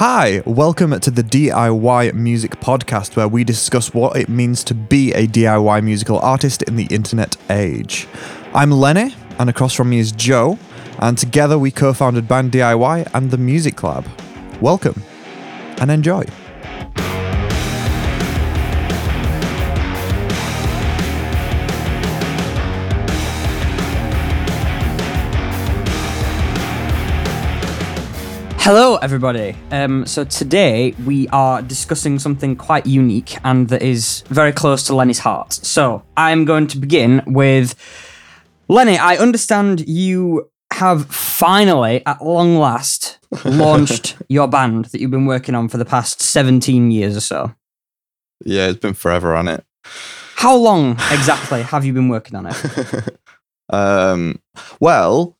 Hi, welcome to the DIY Music Podcast, where we discuss what it means to be a DIY musical artist in the internet age. I'm Lenny, and across from me is Joe, and together we co founded Band DIY and the Music Lab. Welcome and enjoy. Hello, everybody. Um, so today we are discussing something quite unique and that is very close to Lenny's heart. So I'm going to begin with Lenny. I understand you have finally, at long last, launched your band that you've been working on for the past 17 years or so. Yeah, it's been forever on it. How long exactly have you been working on it? um, well,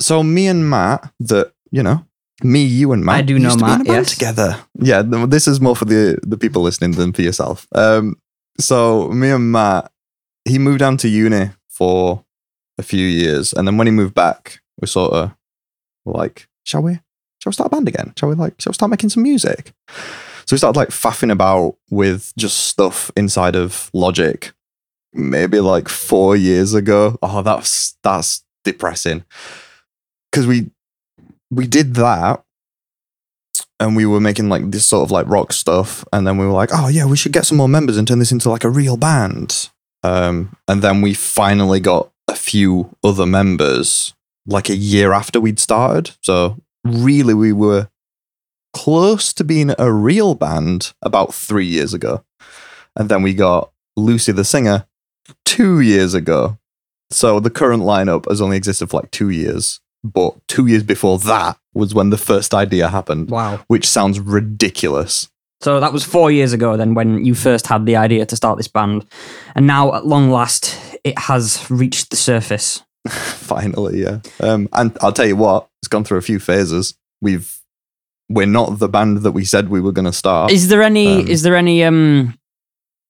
so me and Matt, that you know, me, you, and Matt. I do know used to be in Matt, yes. together. Yeah, this is more for the the people listening than for yourself. Um, so me and Matt, he moved down to uni for a few years, and then when he moved back, we sort of like, shall we? Shall we start a band again? Shall we like? Shall we start making some music? So we started like faffing about with just stuff inside of Logic, maybe like four years ago. Oh, that's that's depressing because we we did that and we were making like this sort of like rock stuff and then we were like oh yeah we should get some more members and turn this into like a real band. Um and then we finally got a few other members like a year after we'd started. So really we were close to being a real band about three years ago. And then we got lucy the singer two years ago. So the current lineup has only existed for like two years but two years before that was when the first idea happened, Wow. which sounds ridiculous. So that was four years ago then when you first had the idea to start this band. And now, at long last, it has reached the surface. Finally, yeah. Um, and I'll tell you what, it's gone through a few phases. We've we're not the band that we said we were going to start. Is there any Um, is there any um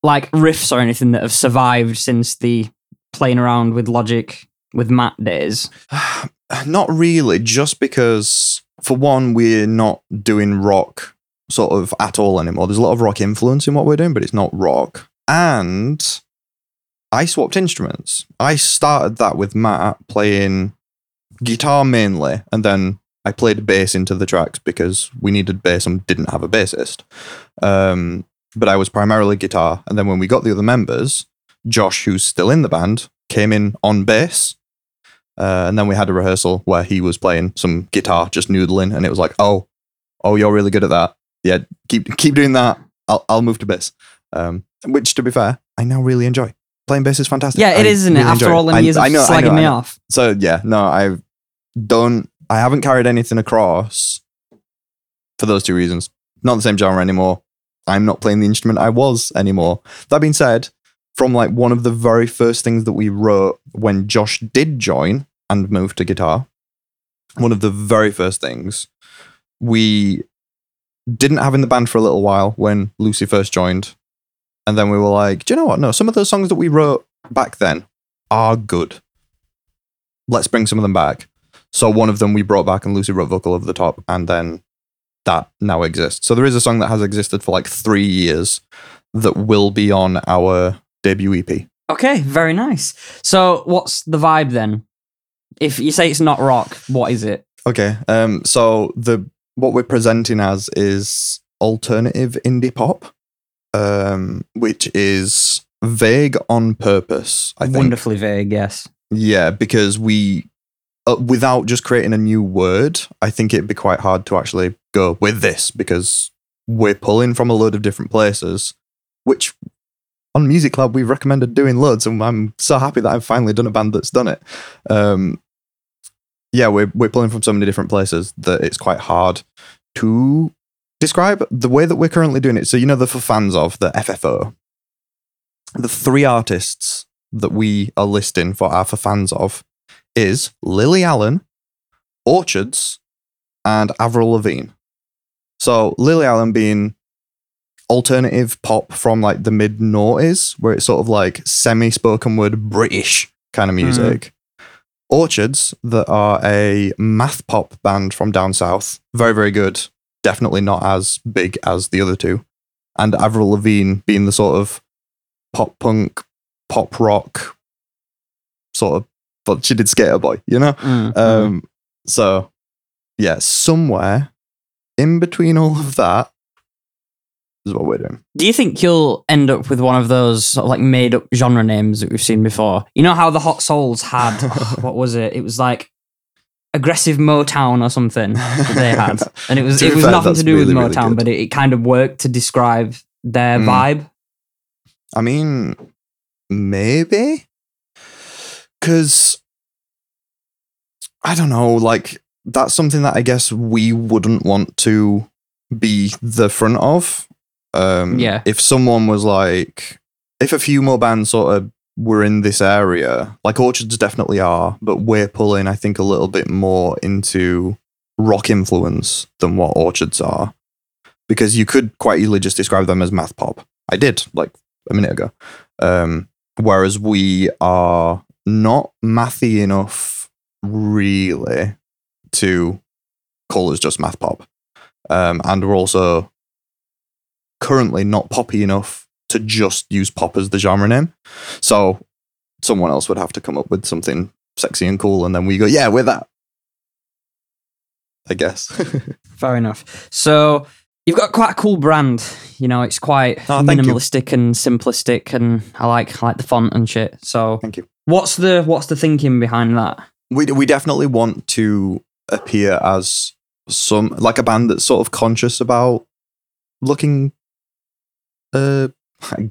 like riffs or anything that have survived since the playing around with Logic with Matt days? not really, just because for one, we're not doing rock sort of at all anymore. There's a lot of rock influence in what we're doing, but it's not rock. And I swapped instruments. I started that with Matt playing guitar mainly, and then I played bass into the tracks because we needed bass and didn't have a bassist. Um, but I was primarily guitar, and then when we got the other members, Josh, who's still in the band, came in on bass. Uh, and then we had a rehearsal where he was playing some guitar, just noodling, and it was like, oh, oh, you're really good at that. Yeah, keep keep doing that. I'll I'll move to bass. Um, which, to be fair, I now really enjoy. Playing bass is fantastic. Yeah, it I is, isn't it? After all them I- years of I know, I slagging know, me off. So yeah, no, I've done. I haven't carried anything across for those two reasons. Not the same genre anymore. I'm not playing the instrument I was anymore. That being said, from like one of the very first things that we wrote when Josh did join and move to guitar, one of the very first things we didn't have in the band for a little while when Lucy first joined. And then we were like, do you know what? No, some of those songs that we wrote back then are good. Let's bring some of them back. So one of them we brought back and Lucy wrote vocal over the top, and then that now exists. So there is a song that has existed for like three years that will be on our debut EP. Okay, very nice. So what's the vibe then? If you say it's not rock, what is it? Okay. Um. So the what we're presenting as is alternative indie pop, um, which is vague on purpose. I think. Wonderfully vague, yes. Yeah, because we, uh, without just creating a new word, I think it'd be quite hard to actually go with this because we're pulling from a load of different places, which on Music Lab we've recommended doing loads, and I'm so happy that I've finally done a band that's done it. Um, yeah, we're we're pulling from so many different places that it's quite hard to describe the way that we're currently doing it. So you know the for fans of the FFO, the three artists that we are listing for our for fans of is Lily Allen, Orchards, and Avril Lavigne. So Lily Allen being alternative pop from like the mid noughties, where it's sort of like semi spoken word British kind of music. Orchards that are a math pop band from down south, very very good. definitely not as big as the other two. And Avril Lavigne being the sort of pop punk, pop rock sort of, but she did Sk8er Boi, you know? Mm, mm. Um, so yeah, somewhere in between all of that is what we're doing. Do you think you'll end up with one of those sort of like made up genre names that we've seen before? You know how the Hot Souls had what was it? It was like aggressive Motown or something that they had, and it was To it was fair, nothing to do with really, really Motown, good. but it, it kind of worked to describe their Mm. vibe. I mean, maybe because I don't know. Like that's something that I guess we wouldn't want to be the front of. Um, Yeah. If someone was like, if a few more bands sort of were in this area, like Orchards definitely are, but we're pulling, I think, a little bit more into rock influence than what Orchards are, because you could quite easily just describe them as math pop. I did like a minute ago. Um, whereas we are not mathy enough, really, to call us just math pop. Um, and we're also currently not poppy enough to just use pop as the genre name. So someone else would have to come up with something sexy and cool, and then we go, yeah, we're that. I guess. Fair enough. So you've got quite a cool brand. You know, it's quite Oh, thank you. minimalistic and simplistic, and I like I like the font and shit. So Thank you. what's the what's the thinking behind that? we we definitely want to appear as some like a band that's sort of conscious about looking uh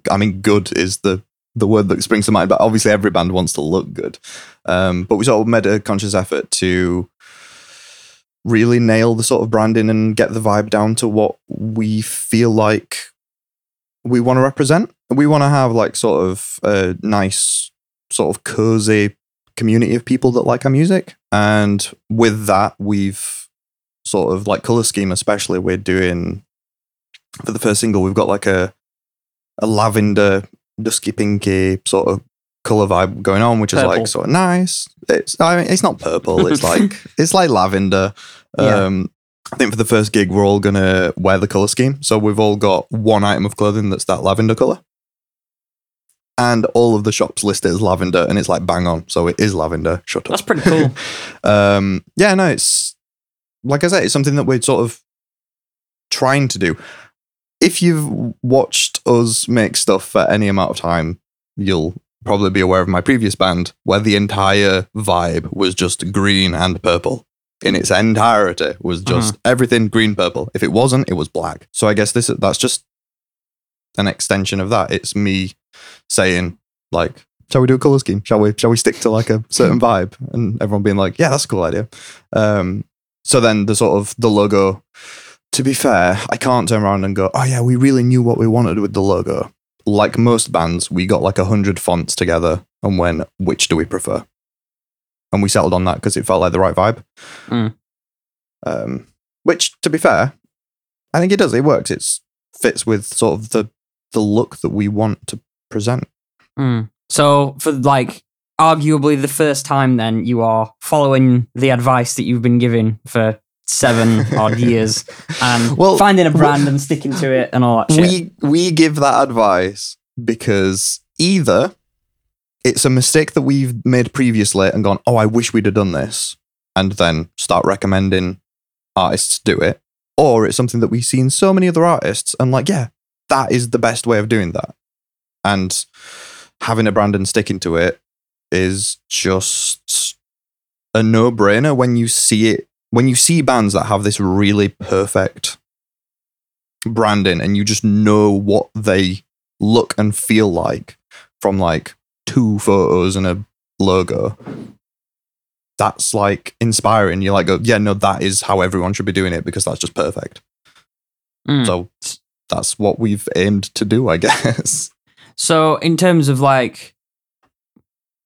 I mean good is the the word that springs to mind but obviously every band wants to look good um but we sort of made a conscious effort to really nail the sort of branding and get the vibe down to what we feel like we want to represent we want to have like sort of a nice sort of cozy community of people that like our music. And with that, we've sort of like color scheme, especially we're doing for the first single, we've got like a a lavender, dusky pinky sort of color vibe going on, which is like sort of nice. It's I mean, it's not purple. It's like it's like lavender. Yeah. Um, I think for the first gig, we're all gonna wear the color scheme. So we've all got one item of clothing that's that lavender color and all of the shops listed as lavender, and it's like bang on. So it is lavender. Shut up. That's pretty cool. um, yeah, no, it's like I said, it's something that we're sort of trying to do. If you've watched us make stuff for any amount of time, you'll probably be aware of my previous band where the entire vibe was just green and purple. In its entirety, was just everything green purple. If it wasn't, it was black. So I guess this that's just an extension of that. It's me saying like, "Shall we do a color scheme? Shall we? Shall we stick to like a certain vibe?" And everyone being like, "Yeah, that's a cool idea." Um, so then the sort of the logo. To be fair, I can't turn around and go, "Oh yeah, we really knew what we wanted with the logo." Like most bands, we got like a hundred fonts together and went, "Which do we prefer?" And we settled on that because it felt like the right vibe. Mm. Um, which, to be fair, I think it does. It works. It fits with sort of the the look that we want to present. Mm. So for like arguably the first time, then you are following the advice that you've been given for seven odd years and Well, finding a brand and sticking to it and all that shit. We we give that advice because either it's a mistake that we've made previously and gone, oh, I wish we'd have done this, and then start recommending artists do it, or it's something that we've seen so many other artists and like, yeah, that is the best way of doing that, and having a brand and sticking to it is just a no-brainer when you see it when you see bands that have this really perfect branding and you just know what they look and feel like from like two photos and a logo that's like inspiring. You're like go yeah no that is how everyone should be doing it because that's just perfect. Mm. so that's what we've aimed to do i guess. So, in terms of like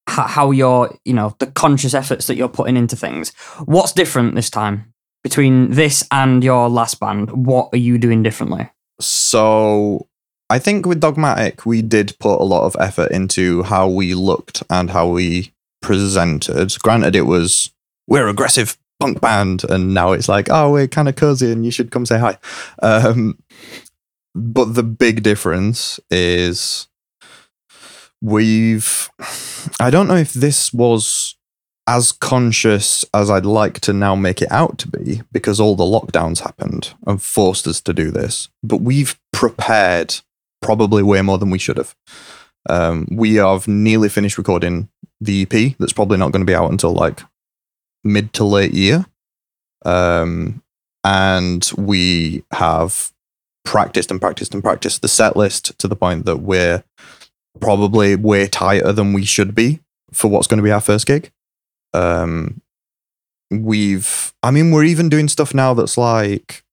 how you're, you know, the conscious efforts that you're putting into things, what's different this time between this and your last band? What are you doing differently? So I think with Dogmatic, we did put a lot of effort into how we looked and how we presented. Granted, it was we're aggressive punk band, and now it's like, oh, we're kind of cozy, and you should come say hi. Um, but the big difference is we've. I don't know if this was as conscious as I'd like to now make it out to be because all the lockdowns happened and forced us to do this. But we've prepared probably way more than we should have. Um, we have nearly finished recording the EP that's probably not going to be out until like mid to late year. Um, and we have practiced and practiced and practiced the set list to the point that we're probably way tighter than we should be for what's going to be our first gig. Um, we've, I mean, we're even doing stuff now that's like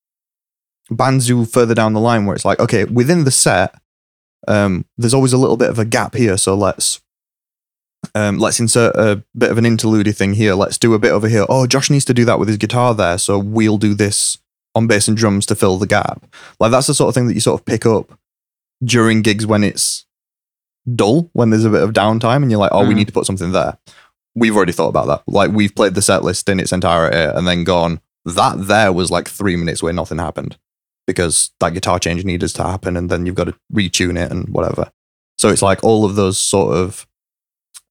do further down the line where it's like, okay, within the set, um, there's always a little bit of a gap here. So let's um, let's insert a bit of an interlude thing here. Let's do a bit over here. Oh, Josh needs to do that with his guitar there, so we'll do this on bass and drums to fill the gap. Like that's the sort of thing that you sort of pick up during gigs when it's dull, when there's a bit of downtime, and you're like, oh, we Mm. need to put something there. We've already thought about that. Like we've played the set list in its entirety and then gone, that there was like three minutes where nothing happened because that guitar change needed to happen and then you've got to retune it and whatever. So it's like all of those sort of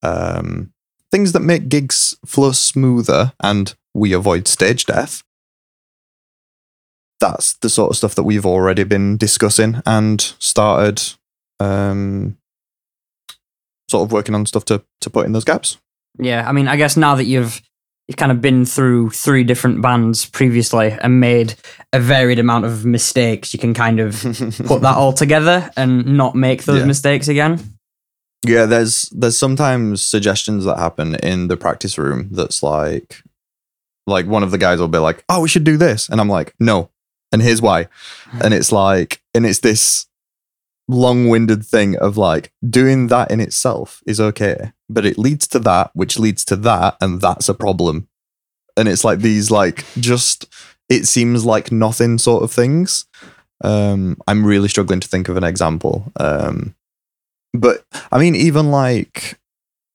um, things that make gigs flow smoother and we avoid stage death. That's the sort of stuff that we've already been discussing and started um, sort of working on stuff to, to put in those gaps. Yeah, I mean, I guess now that you've you've kind of been through three different bands previously and made a varied amount of mistakes, you can kind of put that all together and not make those Yeah. mistakes again. Yeah, there's there's sometimes suggestions that happen in the practice room that's like like one of the guys will be like, "Oh, we should do this." And I'm like, "No." And here's why. And it's like and it's this long-winded thing of like doing that in itself is okay, but it leads to that, which leads to that, and that's a problem. And it's like these like just it seems like nothing sort of things. Um I'm really struggling to think of an example. Um but I mean, even like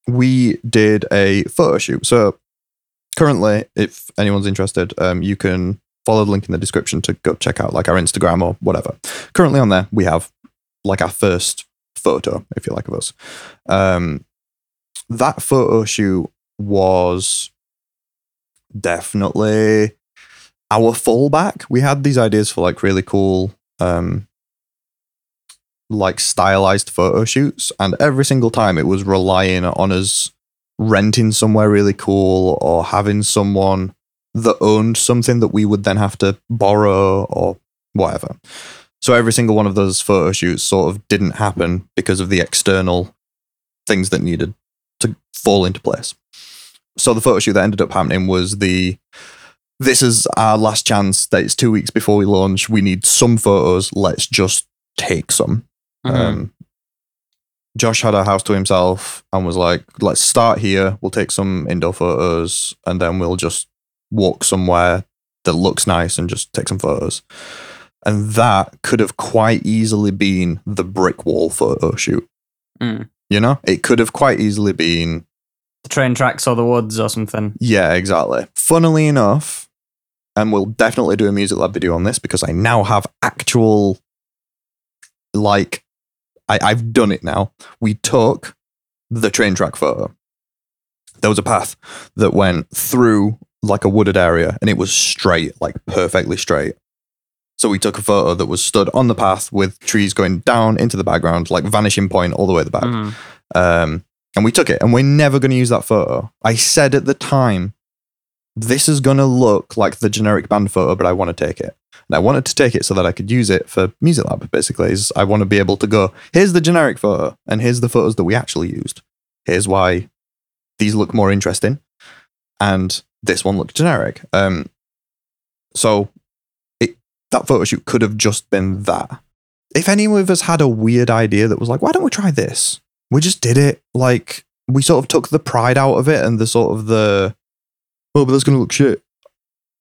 we did a photo shoot. So currently, if anyone's interested, um, you can follow the link in the description to go check out like our Instagram or whatever. Currently on there, we have like our first photo, if you like, of us. Um, that photo shoot was definitely our fallback. We had these ideas for like really cool um like stylized photo shoots and every single time it was relying on us renting somewhere really cool or having someone that owned something that we would then have to borrow or whatever so every single one of those photo shoots sort of didn't happen because of the external things that needed to fall into place so the photo shoot that ended up happening was the this is our last chance that it's two weeks before we launch we need some photos let's just take some Mhm. um, Josh had a house to himself and was like, let's start here. We'll take some indoor photos and then we'll just walk somewhere that looks nice and just take some photos. And that could have quite easily been the brick wall photo shoot. Mm. You know, it could have quite easily been the train tracks or the woods or something. Yeah, exactly. Funnily enough, and we'll definitely do a music lab video on this because I now have actual, like, I, I've done it now. We took the train track photo. There was a path that went through like a wooded area and it was straight, like perfectly straight. So we took a photo that was stood on the path with trees going down into the background, like vanishing point all the way at the back. Mhm. Um, and we took it, and we're never going to use that photo. I said at the time, this is going to look like the generic band photo, but I want to take it. And I wanted to take it so that I could use it for Music Lab, basically. Is I want to be able to go, here's the generic photo, and here's the photos that we actually used. Here's why these look more interesting, and this one looked generic. Um, so that photo shoot could have just been that. If any of us had a weird idea that was like, why don't we try this? we just did it like we sort of took the pride out of it and the sort of the oh but that's gonna look shit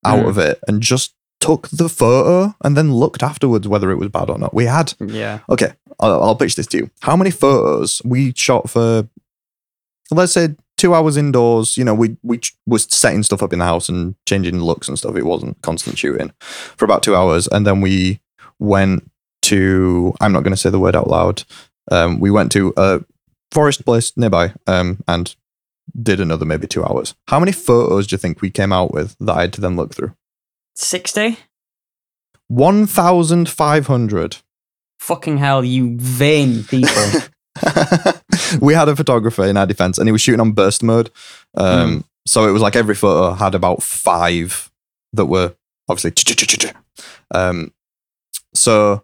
out Mm. of it and just took the photo and then looked afterwards whether it was bad or not we had Yeah. okay I'll, I'll pitch this to you how many photos we shot for let's say two hours indoors. You know, we we ch- was setting stuff up in the house and changing looks and stuff. It wasn't constant shooting for about two hours, and then we went to. I'm not going to say the word out loud. Um, we went to a forest place nearby, um, and did another maybe two hours. How many photos do you think we came out with that I had to then look through? 60? One thousand five hundred. Fucking hell, you vain people. we had a photographer in our defense and he was shooting on burst mode. Um, So it was like every photo had about five that were obviously. Um, so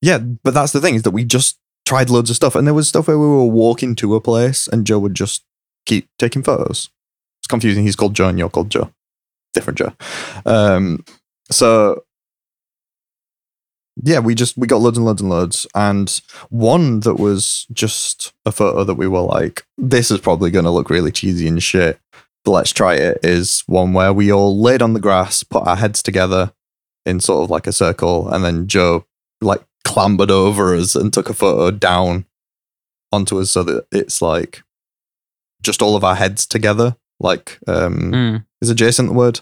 yeah, but that's the thing is that we just tried loads of stuff and there was stuff where we were walking to a place and Joe would just keep taking photos. It's confusing. He's called Joe and you're called Joe. Different Joe. Um, so yeah, we just we got loads and loads and loads, and one that was just a photo that we were like, this is probably going to look really cheesy and shit, but let's try it. Is one where we all laid on the grass, put our heads together in sort of like a circle, and then Joe like clambered over us and took a photo down onto us so that it's like just all of our heads together, like um, Mm. is adjacent the word,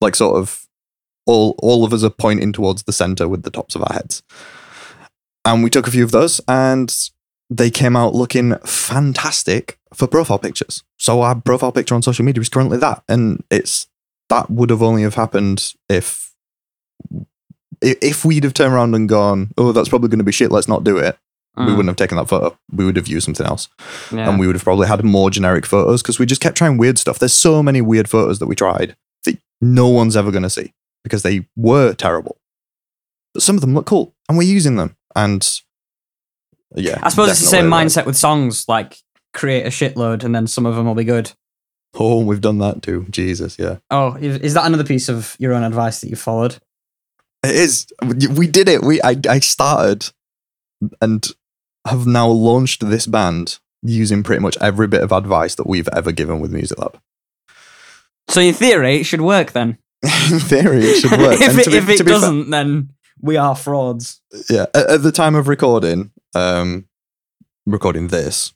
like sort of all all of us are pointing towards the center with the tops of our heads. And we took a few of those and they came out looking fantastic for profile pictures. So our profile picture on social media is currently that. And it's that would have only have happened if if we'd have turned around and gone, oh, that's probably going to be shit. Let's not do it. We Mm. wouldn't have taken that photo. We would have used something else Yeah. and we would have probably had more generic photos because we just kept trying weird stuff. There's so many weird photos that we tried that no one's ever going to see because they were terrible. But some of them look cool and we're using them. And yeah, I suppose it's the same like- mindset with songs, like create a shitload and then some of them will be good. Oh, we've done that too. Jesus, yeah. Oh, is is that another piece of your own advice that you followed? It is. We did it. We I, I started and have now launched this band using pretty much every bit of advice that we've ever given with Music Lab. So in theory, it should work then. In theory, it should work. if it, be- if it to be fair- doesn't, then we are frauds. yeah at, at the time of recording um recording this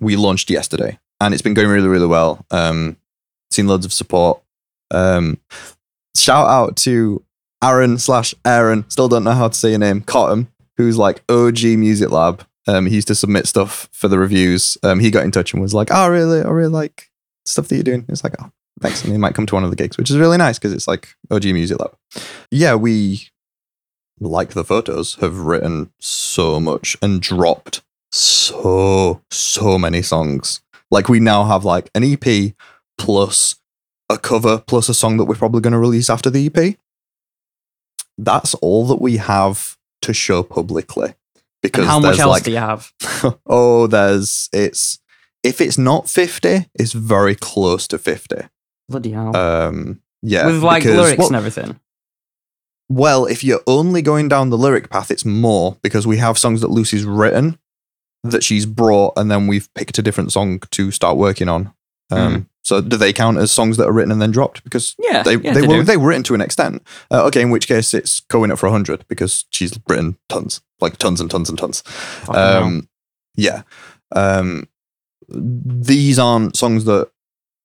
we launched yesterday and it's been going really really well. Um seen loads of support. Um shout out to aaron slash aaron still don't know how to say your name cotton who's like og music lab. Um he used to submit stuff for the reviews. Um he got in touch and was like oh really? I really? Like stuff that you're doing? It's like oh thanks and he might come to one of the gigs which is really nice because it's like og music lab yeah we like the photos, have written so much and dropped so, so many songs. Like we now have like an EP plus a cover plus a song that we're probably going to release after the EP. That's all that we have to show publicly. Because And how much else like, do you have? oh, there's, it's, if it's not 50, it's very close to 50. Bloody hell. Um, yeah. With like because- lyrics well- and everything. well, if you're only going down the lyric path, it's more because we have songs that Lucy's written that she's brought, and then we've picked a different song to start working on. Um, So do they count as songs that are written and then dropped? Because Yeah. they yeah, they, they were they were written to an extent. Uh, okay, in which case it's going up for hundred because she's written tons, like tons and tons and tons. Um, yeah. Um, these aren't songs that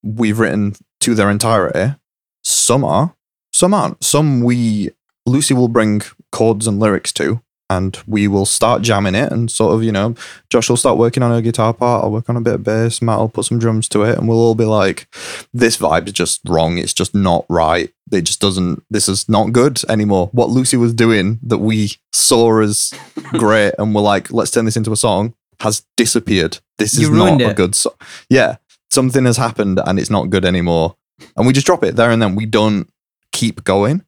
we've written to their entirety. Some are, some aren't. Some we Lucy will bring chords and lyrics to, and we will start jamming it. And sort of, you know, Josh will start working on her guitar part. I'll work on a bit of bass. Matt will put some drums to it, and we'll all be like, "This vibe's just wrong. It's just not right. It just doesn't. This is not good anymore." What Lucy was doing that we saw as great, and we're like, "Let's turn this into a song," has disappeared. This is not ruined a good song. Yeah, something has happened, and it's not good anymore. And we just drop it there and then. We don't keep going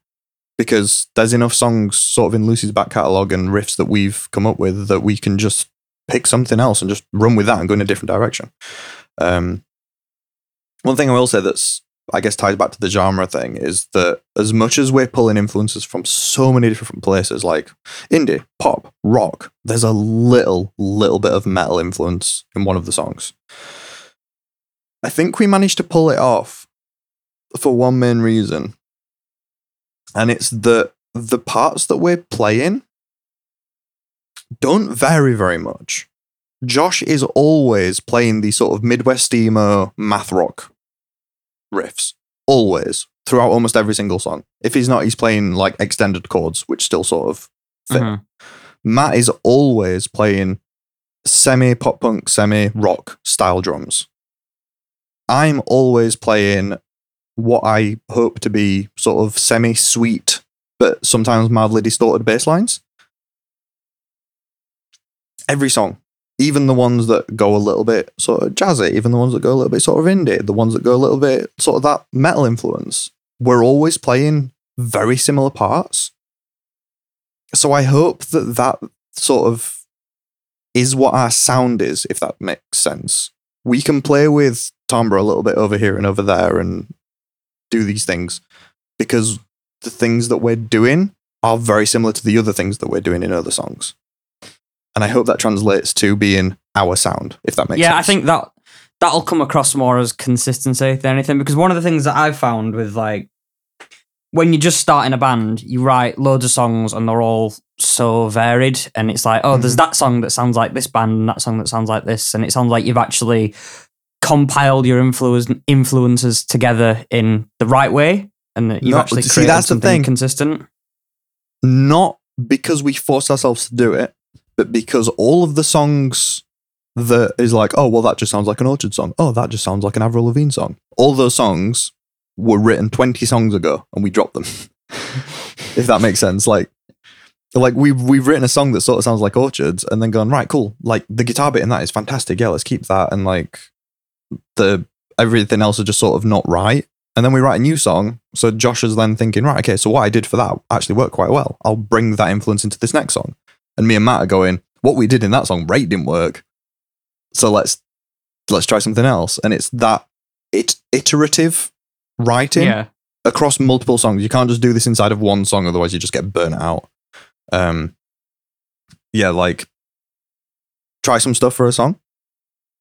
because there's enough songs sort of in Lucy's back catalogue and riffs that we've come up with that we can just pick something else and just run with that and go in a different direction. Um, one thing I will say that's I guess ties back to the genre thing is that as much as we're pulling influences from so many different places like indie, pop, rock, there's a little, little bit of metal influence in one of the songs. I think we managed to pull it off for one main reason. And it's that the parts that we're playing don't vary very much. Josh is always playing the sort of Midwest emo math rock riffs. Always. Throughout almost every single song. If he's not, he's playing like extended chords, which still sort of fit. Mhm. Matt is always playing semi pop punk, semi rock style drums. I'm always playing what I hope to be sort of semi sweet, but sometimes mildly distorted bass lines. Every song, even the ones that go a little bit sort of jazzy, even the ones that go a little bit sort of indie, the ones that go a little bit sort of that metal influence, we're always playing very similar parts. So I hope that that sort of is what our sound is, if that makes sense. We can play with timbre a little bit over here and over there and do these things because the things that we're doing are very similar to the other things that we're doing in other songs. And I hope that translates to being our sound, if that makes yeah, sense. Yeah, I think that that'll come across more as consistency than anything because one of the things that I've found with like when you're just starting a band, you write loads of songs and they're all so varied, and it's like, oh, there's mm-hmm. that song that sounds like this band and that song that sounds like this, and it sounds like you've actually compiled your influence influences together in the right way, and that you've No, actually see, created that's the something thing. consistent. not because we forced ourselves to do it, but because all of the songs that is like, oh, well, that just sounds like an Orchard song. Oh, that just sounds like an Avril Lavigne song. All those songs were written 20 songs ago and we dropped them. if that makes sense. Like, like we've we've written a song that sort of sounds like Orchards and then gone, right, cool. Like the guitar bit in that is fantastic. Yeah, let's keep that. And like the everything else is just sort of not right. And then we write a new song. So Josh is then thinking, right, okay, so what I did for that actually worked quite well. I'll bring that influence into this next song. And me and Matt are going, what we did in that song, right, didn't work. So let's let's try something else. And it's that it iterative writing Yeah, across multiple songs. You can't just do this inside of one song, otherwise you just get burnt out. Um, yeah, like try some stuff for a song.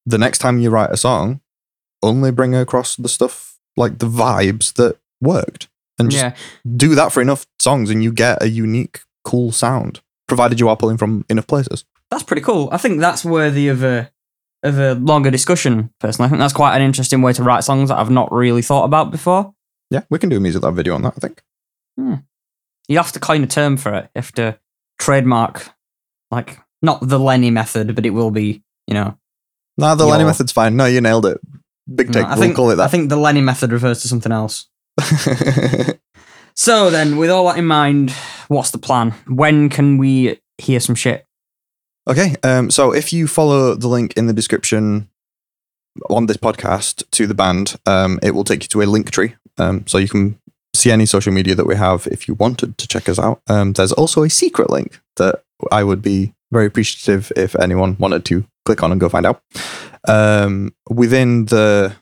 The next time you write a song, only bring across the stuff like the vibes that worked, and just yeah. do that for enough songs, and you get a unique, cool sound. Provided you are pulling from enough places. That's pretty cool. I think that's worthy of a of a longer discussion. Personally, I think that's quite an interesting way to write songs that I've not really thought about before. Yeah, we can do a music lab video on that. I think. Hmm. You have to coin a term for it. You have to trademark, like not the Lenny method, but it will be, you know. Nah, the Lenny Your- method's fine. No, you nailed it. Big no, take. I we'll think call it I think the Lenny method refers to something else. So then, with all that in mind, what's the plan? When can we hear some shit? Okay, um, so if you follow the link in the description on this podcast to the band, um, it will take you to a Linktree. Um, so you can see any social media that we have if you wanted to check us out. Um, there's also a secret link that I would be very appreciative if anyone wanted to click on and go find out. Um, within the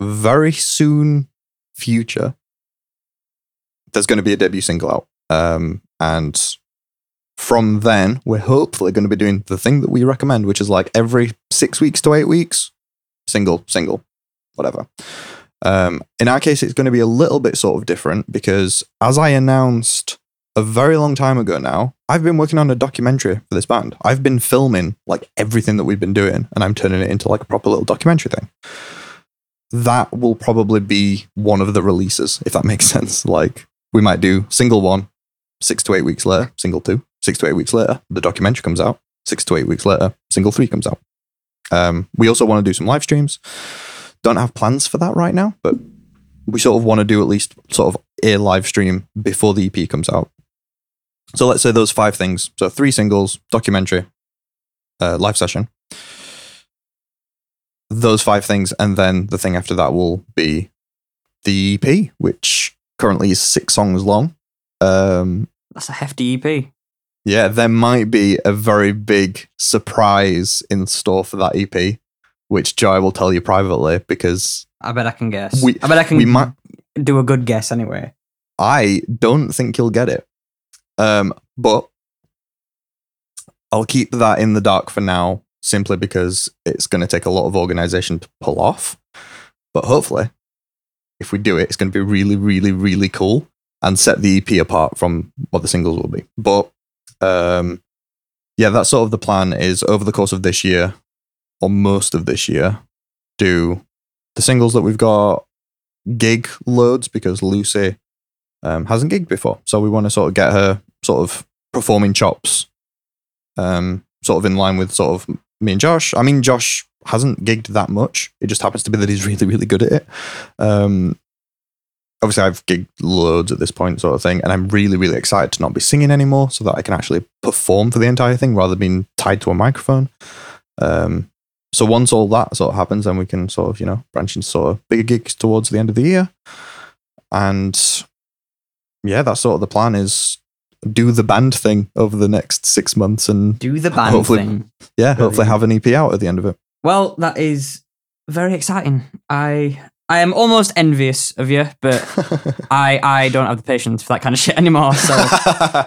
very soon future, there's going to be a debut single out. Um, and from then, we're hopefully going to be doing the thing that we recommend, which is like every six weeks to eight weeks, single, single, whatever. Um, in our case, it's going to be a little bit sort of different because, as I announced a very long time ago now, I've been working on a documentary for this band. I've been filming like everything that we've been doing, and I'm turning it into like a proper little documentary thing. That will probably be one of the releases, if that makes sense. Like, we might do single one, six to eight weeks later, single two, six to eight weeks later, the documentary comes out. Six to eight weeks later, single three comes out. Um, we also want to do some live streams. Don't have plans for that right now, but we sort of want to do at least sort of a live stream before the EP comes out. So let's say those five things. So three singles, documentary, uh, live session. Those five things, and then the thing after that will be the EP, which currently is six songs long. Um, That's a hefty EP. yeah, there might be a very big surprise in store for that EP, which Joy will tell you privately because I bet I can guess. We- I bet I can we might. do a good guess anyway. I don't think you'll get it, um, but I'll keep that in the dark for now, simply because it's going to take a lot of organization to pull off. But hopefully, if we do it, it's going to be really, really, really cool and set the EP apart from what the singles will be. But um, yeah, that's sort of the plan. Is over the course of this year, or most of this year, do the singles that we've got gig loads because Lucy um, hasn't gigged before, so we want to sort of get her sort of performing chops, um, sort of in line with sort of me and Josh. I mean, Josh hasn't gigged that much. It just happens to be that he's really, really good at it. Um, obviously, I've gigged loads at this point, sort of thing, and I'm really, really excited to not be singing anymore, so that I can actually perform for the entire thing rather than being tied to a microphone. Um, so once all that sort of happens, then we can sort of you know branch into sort of bigger gigs towards the end of the year, and yeah, that's sort of the plan is do the band thing over the next six months and Do the band Hopefully- thing. yeah, hopefully have an EP out at the end of it. Well, that is very exciting. I I am almost envious of you, but I I don't have the patience for that kind of shit anymore. So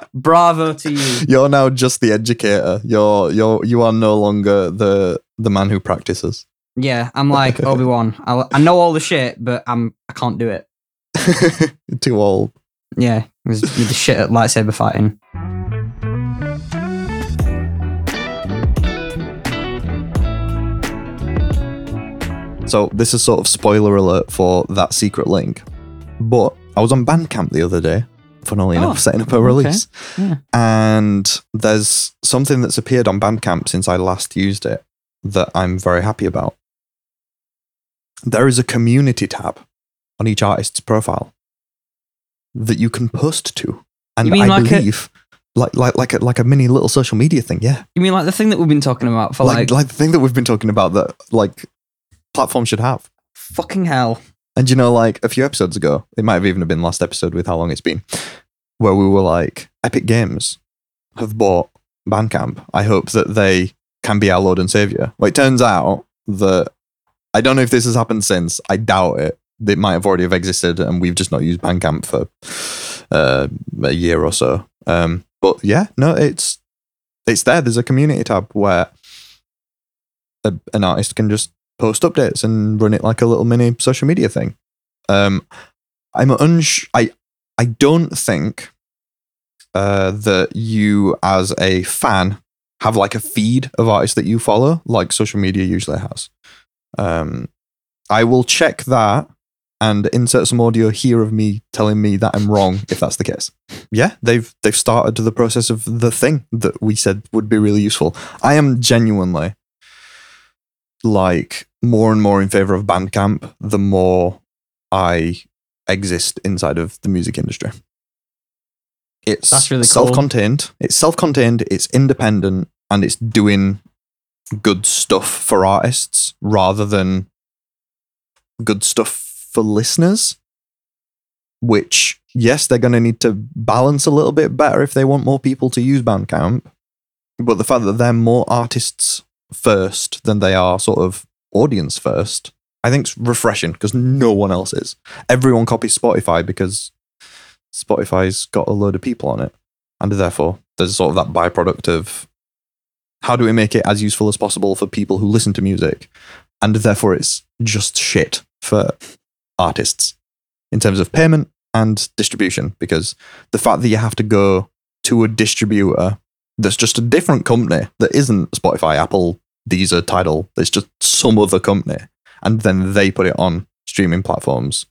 bravo to you. you're now just the educator. You're you're you are no longer the the man who practices. Yeah, I'm like Obi Wan. I, I know all the shit, but I'm I can't do it. Too old. Yeah, with with the shit at lightsaber fighting. So this is sort of spoiler alert for that secret link. But I was on Bandcamp the other day, funnily Oh, enough, setting up a release. okay. Yeah. And there's something that's appeared on Bandcamp since I last used it that I'm very happy about. There is a community tab on each artist's profile that you can post to. And I like a- believe like like like a, like a mini little social media thing, yeah. You mean like the thing that we've been talking about for like, like, like the thing that we've been talking about that like platforms should have. fucking hell? And you know, like a few episodes ago, it might have even been last episode with how long it's been, where we were like, Epic Games have bought Bandcamp. I hope that they can be our Lord and Savior. Well, it turns out that I don't know if this has happened since. I doubt it. It might have already have existed, and we've just not used Bandcamp for uh, a year or so. Um, but yeah, no, it's it's there. There's a community tab where a, an artist can just post updates and run it like a little mini social media thing. Um, I'm uns- I I don't think uh, that you as a fan have like a feed of artists that you follow, like social media usually has. Um, I will check that and insert some audio here of me telling me that I'm wrong if that's the case. Yeah, they've they've started the process of the thing that we said would be really useful. I am genuinely like more and more in favor of Bandcamp the more I exist inside of the music industry. It's That's really self-contained. It's self-contained. It's independent, and it's doing good stuff for artists rather than good stuff for listeners. Which, yes, they're going to need to balance a little bit better if they want more people to use Bandcamp. But the fact that they're more artists first than they are sort of audience first, I think think's refreshing because no one else is. Everyone copies Spotify because Spotify's got a load of people on it. And therefore, there's sort of that byproduct of how do we make it as useful as possible for people who listen to music? And therefore, it's just shit for artists in terms of payment and distribution because the fact that you have to go to a distributor that's just a different company that isn't Spotify, Apple, Deezer, Tidal, it's just some other company, and then they put it on streaming platforms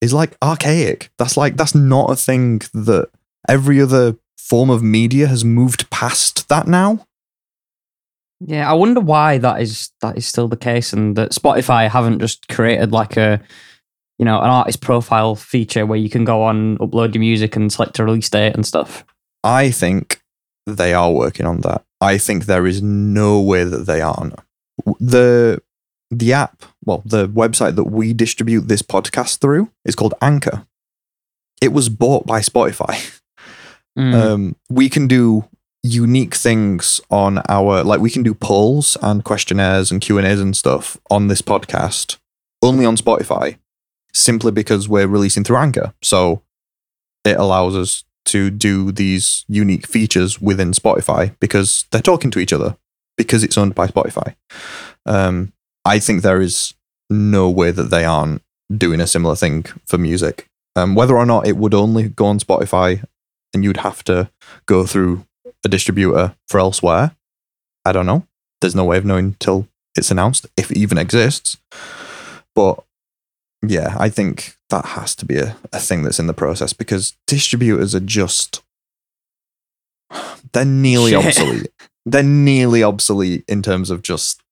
is like archaic. That's like that's not a thing that every other form of media has moved past that now. Yeah, I wonder why that is that is still the case, and that Spotify haven't just created like a, you know, an artist profile feature where you can go on, upload your music, and select a release date and stuff. I think they are working on that. I think there is no way that they aren't. The the app, well, the website that we distribute this podcast through is called Anchor. It was bought by Spotify. Mm. um, we can do unique things on our like we can do polls and questionnaires and q and a's and stuff on this podcast only on spotify simply because we're releasing through anchor. So it allows us to do these unique features within spotify because they're talking to each other because it's owned by spotify. Um, i think there is no way that they aren't doing a similar thing for music. Um, whether or not it would only go on spotify and you'd have to go through a distributor for elsewhere. I don't know. There's no way of knowing till it's announced, if it even exists. But yeah, I think that has to be a, a thing that's in the process because distributors are just they're nearly Shit. obsolete. They're nearly obsolete in terms of just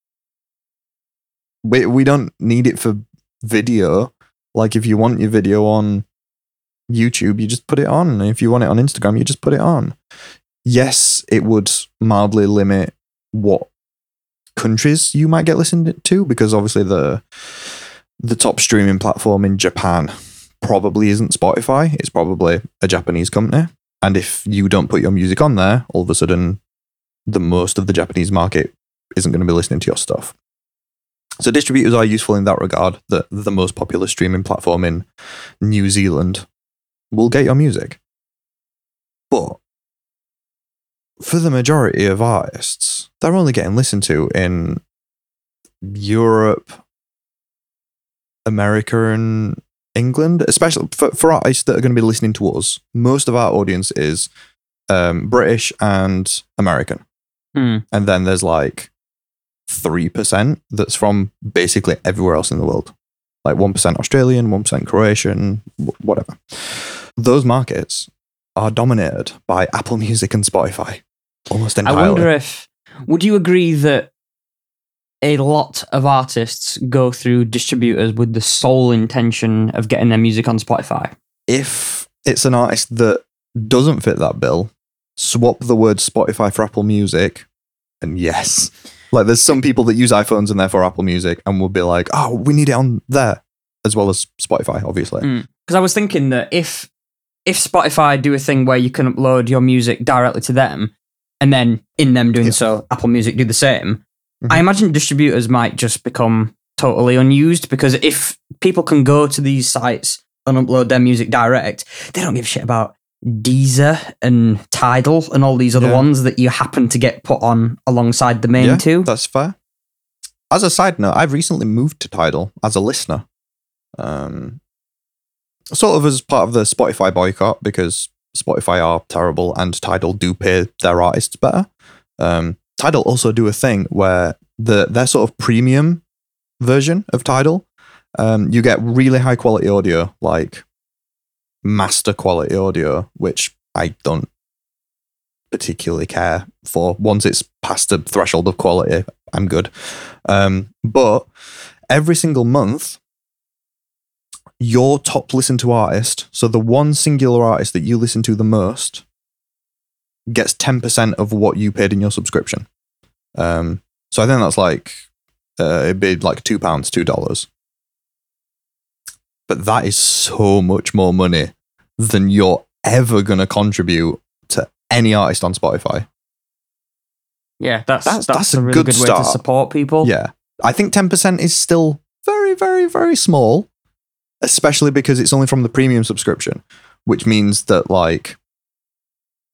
we we don't need it for video. Like if you want your video on YouTube, you just put it on. And if you want it on Instagram, you just put it on. Yes, it would mildly limit what countries you might get listened to because obviously the the top streaming platform in Japan probably isn't Spotify. It's probably a Japanese company. And if you don't put your music on there, all of a sudden the most of the Japanese market isn't going to be listening to your stuff. So distributors are useful in that regard. That the most popular streaming platform in New Zealand will get your music. But for the majority of artists, they're only getting listened to in Europe, America, and England, especially for, for artists that are going to be listening to us. Most of our audience is um, British and American. Hmm. And then there's like 3% that's from basically everywhere else in the world. Like 1% Australian, 1% Croatian, whatever. Those markets are dominated by Apple Music and Spotify almost entirely. I wonder if would you agree that a lot of artists go through distributors with the sole intention of getting their music on Spotify? if it's an artist that doesn't fit that bill, swap the word Spotify for Apple Music, and yes. Like there's some people that use iPhones and therefore Apple Music and will be like, oh, we need it on there, as well as Spotify, obviously. Mm. Because I was thinking that if if Spotify do a thing where you can upload your music directly to them, and then in them doing Yeah. so, Apple Music do the same. Mhm. I imagine distributors might just become totally unused because if people can go to these sites and upload their music direct, they don't give a shit about Deezer and Tidal and all these other Yeah. ones that you happen to get put on alongside the main Yeah, two. That's fair. As a side note, I've recently moved to Tidal as a listener. Um, sort of as part of the Spotify boycott because Spotify are terrible and Tidal do pay their artists better. Um, Tidal also do a thing where the their sort of premium version of Tidal, um, you get really high quality audio, like master quality audio, which I don't particularly care for. Once it's past the threshold of quality, I'm good. Um, but every single month, your top listen to artist, so the one singular artist that you listen to the most, gets 10% of what you paid in your subscription. Um, so I think that's like, uh, it'd be like £2, $2. But that is so much more money than you're ever going to contribute to any artist on Spotify. yeah, that's That's- that's, that's a a really good good, way to support people. Yeah. I think 10% is still very, very, very small, especially because it's only from the premium subscription, which means that, like,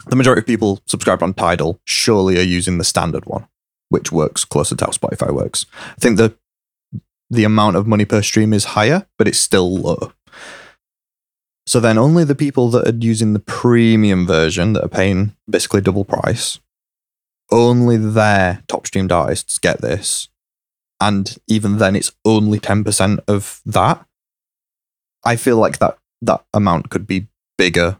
the majority of people subscribed on Tidal surely are using the standard one, which works closer to how Spotify works. I think the the amount of money per stream is higher, but it's still low. So then only the people that are using the premium version that are paying basically double price, only their top streamed artists get this. And even then it's only 10% of that. I feel like that that amount could be bigger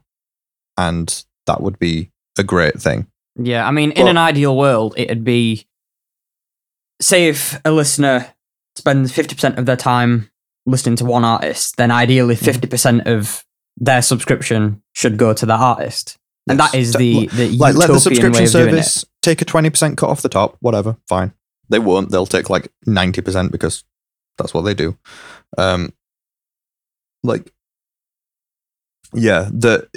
and that would be a great thing. Yeah, I mean, in an ideal world, it'd be say if a listener spends 50% of their time listening to one artist, then ideally Mm-hmm. 50% of their subscription should go to that artist. And Yes. that is the, the like let the subscription of doing it. service take a 20% cut off the top whatever fine they won't they'll take like 90% because that's what they do um like yeah the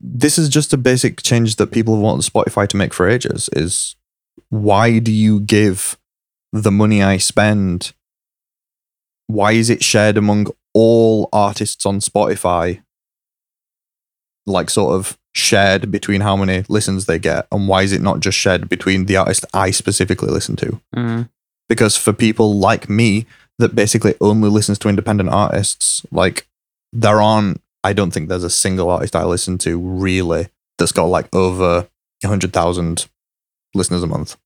this is just a basic change that people have wanted spotify to make for ages is why do you give the money i spend? Why is it shared among all artists on spotify? Like sort of shared between how many listens they get and why is it not just shared between the artist i specifically listen to? Mm. because for people like me that basically only listens to independent artists like there aren't i don't think there's a single artist i listen to really that's got like over 100,000 listeners a month.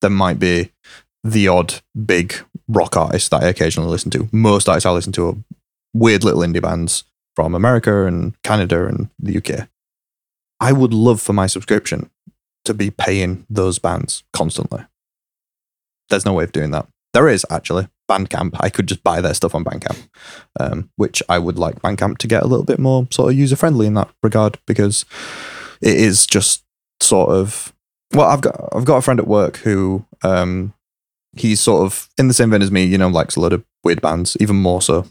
There might be the odd big rock artist that I occasionally listen to. Most artists I listen to are weird little indie bands from America and Canada and the UK. I would love for my subscription to be paying those bands constantly. There's no way of doing that. There is actually Bandcamp. I could just buy their stuff on Bandcamp, um, which I would like Bandcamp to get a little bit more sort of user friendly in that regard because it is just sort of well, I've got I've got a friend at work who um, he's sort of in the same vein as me, you know, likes a lot of weird bands, even more so.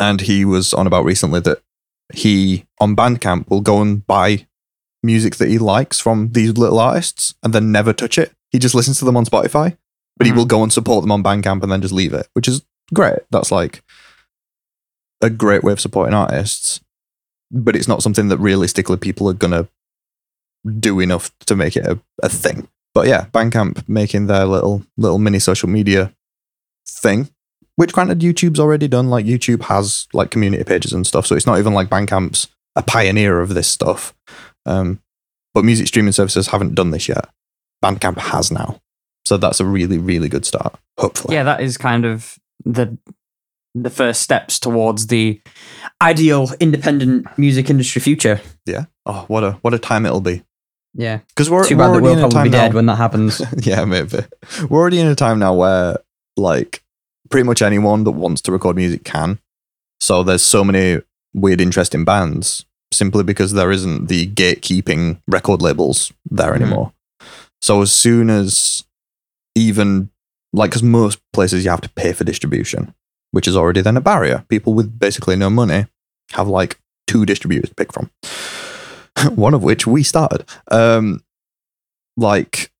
And he was on about recently that he on Bandcamp will go and buy music that he likes from these little artists and then never touch it. He just listens to them on Spotify, but he Mhm. will go and support them on Bandcamp and then just leave it, which is great. That's like a great way of supporting artists, but it's not something that realistically people are gonna do enough to make it a, a thing. But yeah, Bandcamp making their little little mini social media thing, which granted YouTube's already done. Like YouTube has like community pages and stuff, so it's not even like Bandcamp's a pioneer of this stuff. Um, but music streaming services haven't done this yet. Bandcamp has now, so that's a really really good start. Hopefully, Yeah, that is kind of the the first steps towards the ideal independent music industry future. yeah. Oh, what a what a time it'll be. Yeah. Because we're, Too we're bad that already we'll in a probably be dead now- when that happens. yeah, maybe. We're already in a time now where like pretty much anyone that wants to record music can. So there's so many weird, interesting bands simply because there isn't the gatekeeping record labels there Mhm. anymore. So as soon as even like, because most places you have to pay for distribution, which is already then a barrier. People with basically no money have like two distributors to pick from, one of which we started. Um, like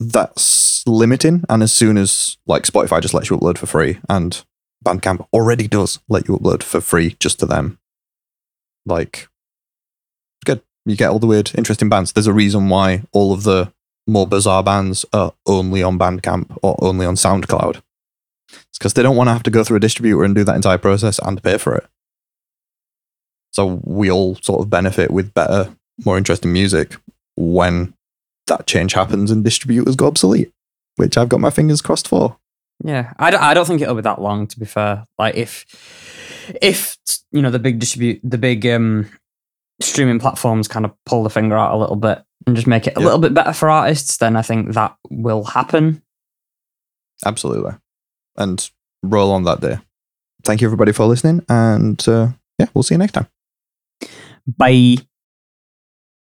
that's limiting. And as soon as like Spotify just lets you upload for free and Bandcamp already does let you upload for free just to them, like good. You get all the weird, interesting bands. There's a reason why all of the more bizarre bands are only on Bandcamp or only on SoundCloud. It's because they don't want to have to go through a distributor and do that entire process and pay for it. So we all sort of benefit with better, more interesting music when that change happens and distributors go obsolete, which I've got my fingers crossed for. Yeah, I don't, I don't think it'll be that long. To be fair, like if if you know the big distribute the big um streaming platforms kind of pull the finger out a little bit and just make it a Yeah. little bit better for artists, then I think that will happen. Absolutely. And roll on that day. Thank you, everybody, for listening. And uh, yeah, we'll see you next time. Bye.